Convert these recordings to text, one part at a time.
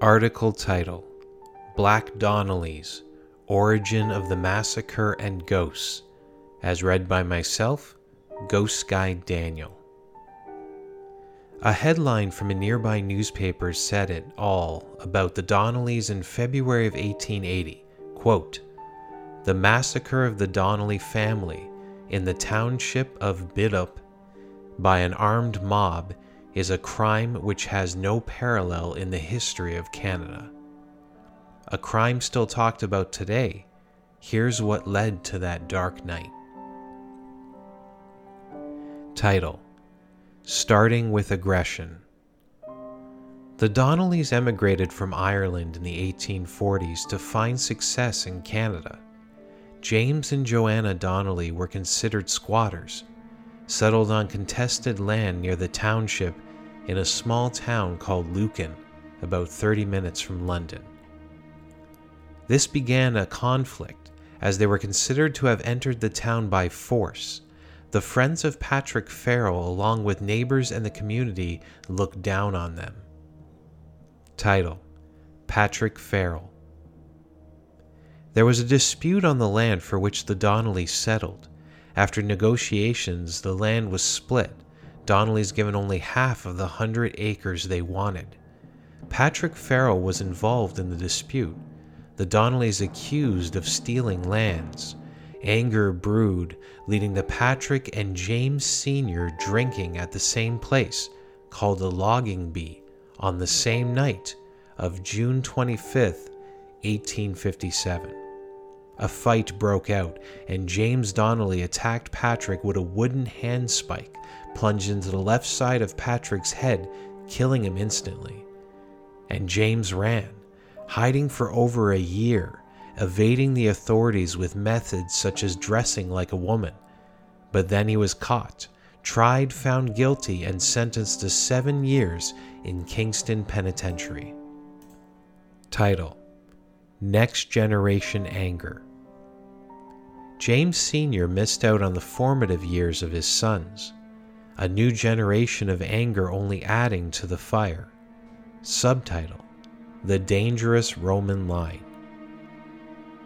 Article title Black Donnellys Origin of the Massacre and Ghosts, as read by myself, Ghost Guy Daniel. A headline from a nearby newspaper said it all about the Donnellys in February of 1880. Quote, the massacre of the Donnelly family in the township of Biddulph by an armed mob is a crime which has no parallel in the history of Canada. A crime still talked about today. Here's what led to that dark night. Title Starting with Aggression. The Donnellys emigrated from Ireland in the 1840s to find success in Canada. James and Joanna Donnelly were considered squatters, settled on contested land near the township in a small town called Lucan, about 30 minutes from London. This began a conflict as they were considered to have entered the town by force. The friends of Patrick Farrell, along with neighbors and the community, looked down on them. Title Patrick Farrell there was a dispute on the land for which the Donnellys settled. After negotiations, the land was split, Donnellys given only half of the hundred acres they wanted. Patrick Farrell was involved in the dispute. The Donnellys accused of stealing lands. Anger brewed, leading to Patrick and James Sr. drinking at the same place, called the Logging Bee, on the same night of June 25, 1857 a fight broke out, and James Donnelly attacked Patrick with a wooden handspike, plunged into the left side of Patrick's head, killing him instantly. And James ran, hiding for over a year, evading the authorities with methods such as dressing like a woman. But then he was caught, tried, found guilty, and sentenced to seven years in Kingston Penitentiary. Title Next Generation Anger James Sr. missed out on the formative years of his sons, a new generation of anger only adding to the fire. Subtitle The Dangerous Roman Line.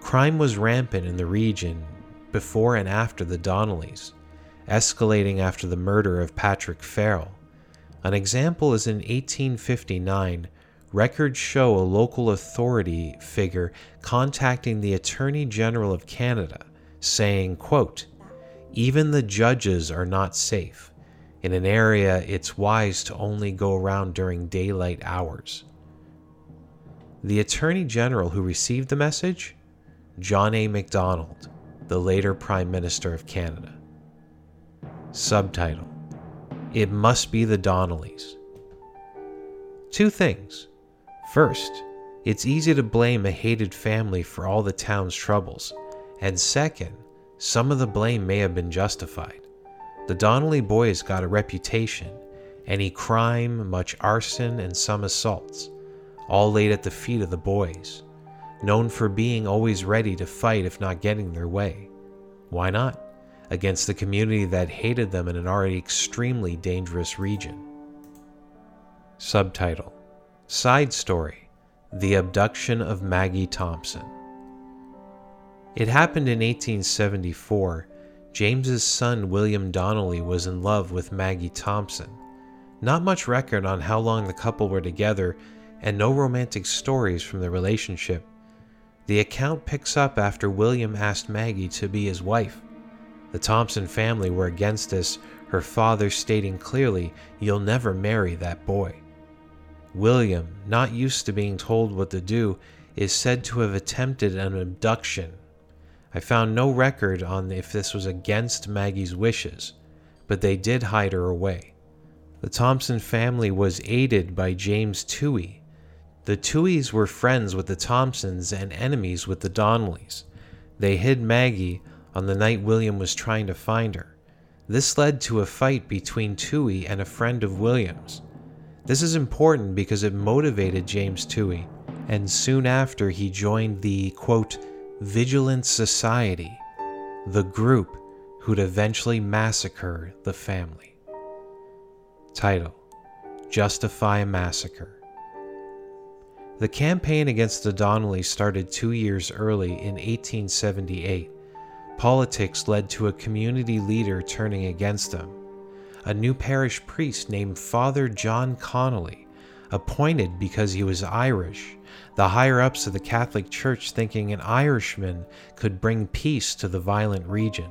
Crime was rampant in the region before and after the Donnellys, escalating after the murder of Patrick Farrell. An example is in 1859, records show a local authority figure contacting the Attorney General of Canada saying, quote, Even the judges are not safe. In an area, it's wise to only go around during daylight hours. The Attorney General who received the message? John A. Macdonald, the later Prime Minister of Canada. Subtitle It Must Be the Donnellys. Two things. First, it's easy to blame a hated family for all the town's troubles and second, some of the blame may have been justified. The Donnelly boys got a reputation any crime, much arson, and some assaults, all laid at the feet of the boys, known for being always ready to fight if not getting their way. Why not? Against the community that hated them in an already extremely dangerous region. Subtitle Side Story The Abduction of Maggie Thompson. It happened in 1874. James's son William Donnelly was in love with Maggie Thompson. Not much record on how long the couple were together, and no romantic stories from the relationship. The account picks up after William asked Maggie to be his wife. The Thompson family were against this, her father stating clearly, You'll never marry that boy. William, not used to being told what to do, is said to have attempted an abduction I found no record on if this was against Maggie's wishes, but they did hide her away. The Thompson family was aided by James Toohey. The Tooheys were friends with the Thompsons and enemies with the Donnellys. They hid Maggie on the night William was trying to find her. This led to a fight between Toohey and a friend of William's. This is important because it motivated James Toohey, and soon after he joined the quote, Vigilant Society, the group who'd eventually massacre the family. Title Justify a Massacre. The campaign against the Donnellys started two years early in 1878. Politics led to a community leader turning against them. A new parish priest named Father John Connolly, appointed because he was Irish, the higher ups of the Catholic Church thinking an Irishman could bring peace to the violent region.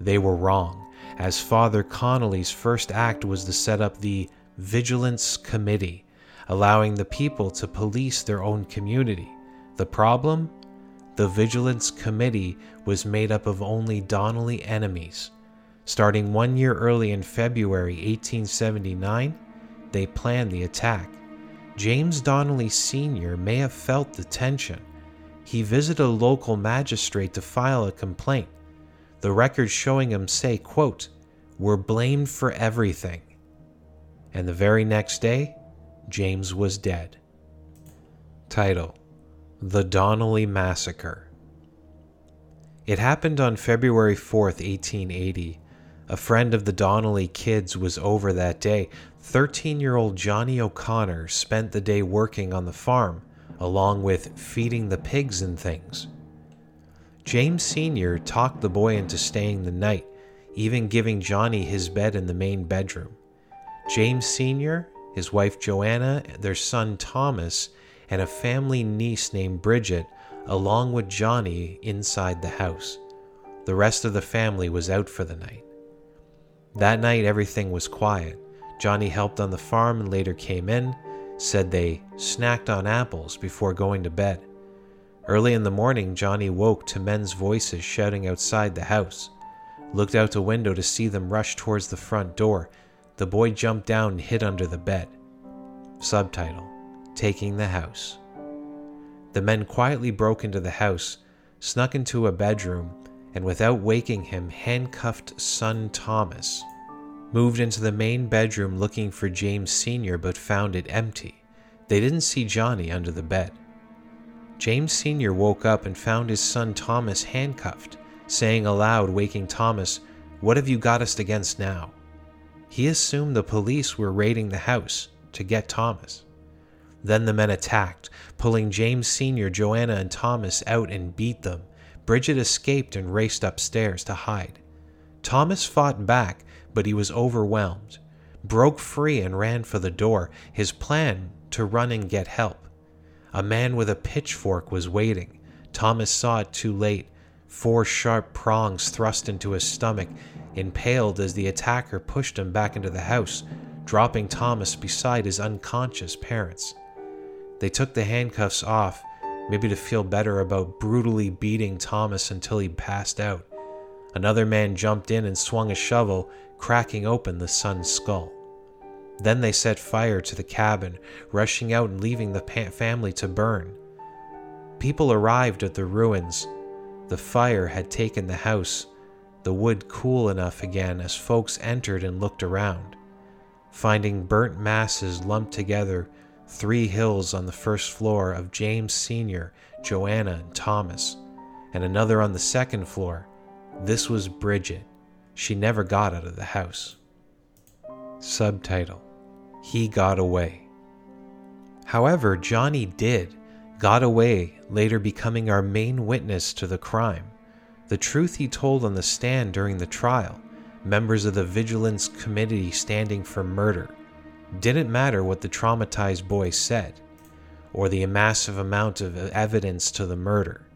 They were wrong, as Father Connolly's first act was to set up the Vigilance Committee, allowing the people to police their own community. The problem? The Vigilance Committee was made up of only Donnelly enemies. Starting one year early in February 1879, they planned the attack. James Donnelly Sr. may have felt the tension. He visited a local magistrate to file a complaint. The records showing him say, quote, We're blamed for everything. And the very next day, James was dead. Title The Donnelly Massacre. It happened on February 4, 1880. A friend of the Donnelly kids was over that day. 13 year old Johnny O'Connor spent the day working on the farm, along with feeding the pigs and things. James Sr. talked the boy into staying the night, even giving Johnny his bed in the main bedroom. James Sr., his wife Joanna, their son Thomas, and a family niece named Bridget, along with Johnny, inside the house. The rest of the family was out for the night. That night, everything was quiet. Johnny helped on the farm and later came in, said they snacked on apples before going to bed. Early in the morning, Johnny woke to men's voices shouting outside the house. Looked out the window to see them rush towards the front door. The boy jumped down and hid under the bed. Subtitle Taking the House. The men quietly broke into the house, snuck into a bedroom, and without waking him, handcuffed son Thomas. Moved into the main bedroom looking for James Sr., but found it empty. They didn't see Johnny under the bed. James Sr. woke up and found his son Thomas handcuffed, saying aloud, waking Thomas, What have you got us against now? He assumed the police were raiding the house to get Thomas. Then the men attacked, pulling James Sr., Joanna, and Thomas out and beat them. Bridget escaped and raced upstairs to hide. Thomas fought back, but he was overwhelmed, broke free, and ran for the door, his plan to run and get help. A man with a pitchfork was waiting. Thomas saw it too late. Four sharp prongs thrust into his stomach, impaled as the attacker pushed him back into the house, dropping Thomas beside his unconscious parents. They took the handcuffs off, maybe to feel better about brutally beating Thomas until he passed out. Another man jumped in and swung a shovel, cracking open the son's skull. Then they set fire to the cabin, rushing out and leaving the family to burn. People arrived at the ruins. The fire had taken the house, the wood cool enough again as folks entered and looked around. Finding burnt masses lumped together, three hills on the first floor of James Sr., Joanna, and Thomas, and another on the second floor. This was Bridget. She never got out of the house. Subtitle He Got Away. However, Johnny did, got away, later becoming our main witness to the crime. The truth he told on the stand during the trial, members of the Vigilance Committee standing for murder, didn't matter what the traumatized boy said, or the massive amount of evidence to the murder.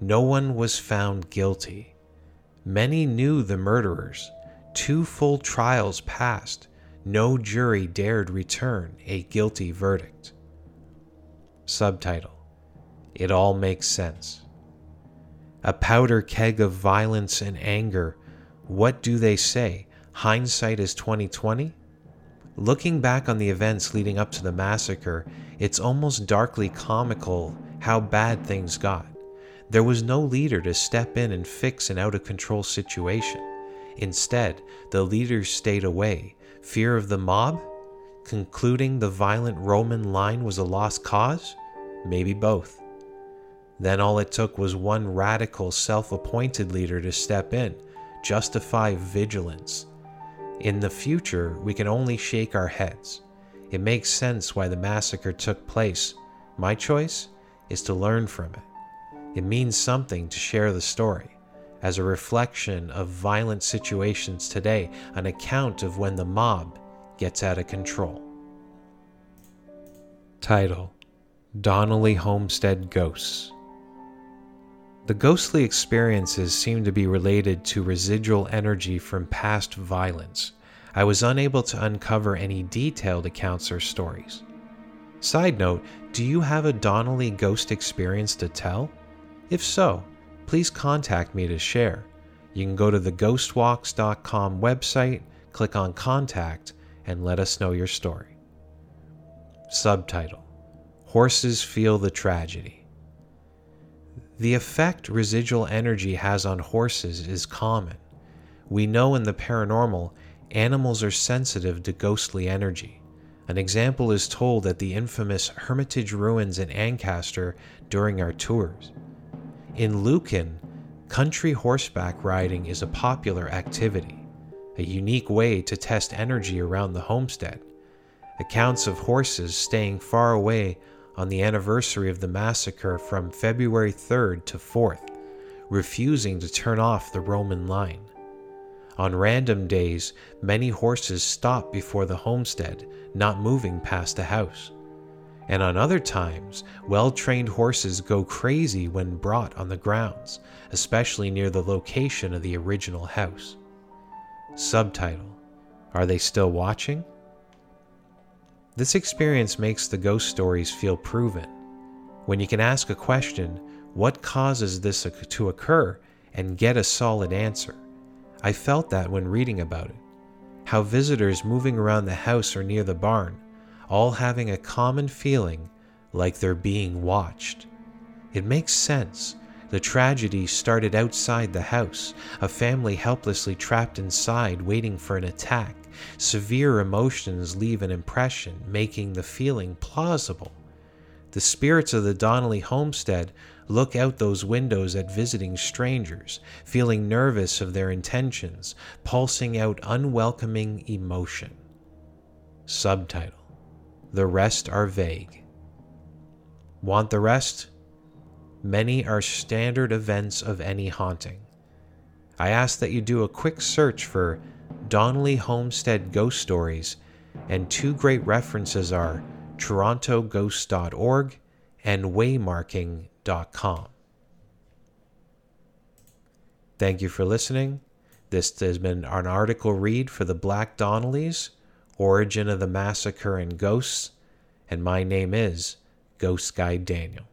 No one was found guilty. Many knew the murderers. Two full trials passed. No jury dared return a guilty verdict. Subtitle It all makes sense. A powder keg of violence and anger. What do they say? Hindsight is 2020? Looking back on the events leading up to the massacre, it's almost darkly comical how bad things got. There was no leader to step in and fix an out of control situation. Instead, the leaders stayed away. Fear of the mob? Concluding the violent Roman line was a lost cause? Maybe both. Then all it took was one radical, self appointed leader to step in, justify vigilance. In the future, we can only shake our heads. It makes sense why the massacre took place, My choice is to learn from it. It means something to share the story as a reflection of violent situations today, an account of when the mob gets out of control. Title Donnelly Homestead Ghosts The ghostly experiences seem to be related to residual energy from past violence. I was unable to uncover any detailed accounts or stories. Side note, do you have a Donnelly ghost experience to tell? If so, please contact me to share. You can go to the ghostwalks.com website, click on contact, and let us know your story. Subtitle Horses Feel the Tragedy. The effect residual energy has on horses is common. We know in the paranormal, animals are sensitive to ghostly energy. An example is told at the infamous Hermitage ruins in Ancaster during our tours. In Lucan, country horseback riding is a popular activity, a unique way to test energy around the homestead. Accounts of horses staying far away on the anniversary of the massacre from February 3rd to 4th, refusing to turn off the Roman line. On random days, many horses stop before the homestead, not moving past the house. And on other times, well trained horses go crazy when brought on the grounds, especially near the location of the original house. Subtitle Are they still watching? This experience makes the ghost stories feel proven. When you can ask a question, what causes this to occur, and get a solid answer. I felt that when reading about it. How visitors moving around the house or near the barn, all having a common feeling like they're being watched. It makes sense. The tragedy started outside the house, a family helplessly trapped inside waiting for an attack. Severe emotions leave an impression, making the feeling plausible. The spirits of the Donnelly homestead look out those windows at visiting strangers, feeling nervous of their intentions, pulsing out unwelcoming emotion. Subtitle The rest are vague. Want the rest? Many are standard events of any haunting. I ask that you do a quick search for Donnelly Homestead Ghost Stories, and two great references are torontoghost.org and waymarking.com. Thank you for listening. This has been an article read for the Black Donnellys, Origin of the Massacre and Ghosts, and my name is Ghost Guide Daniel.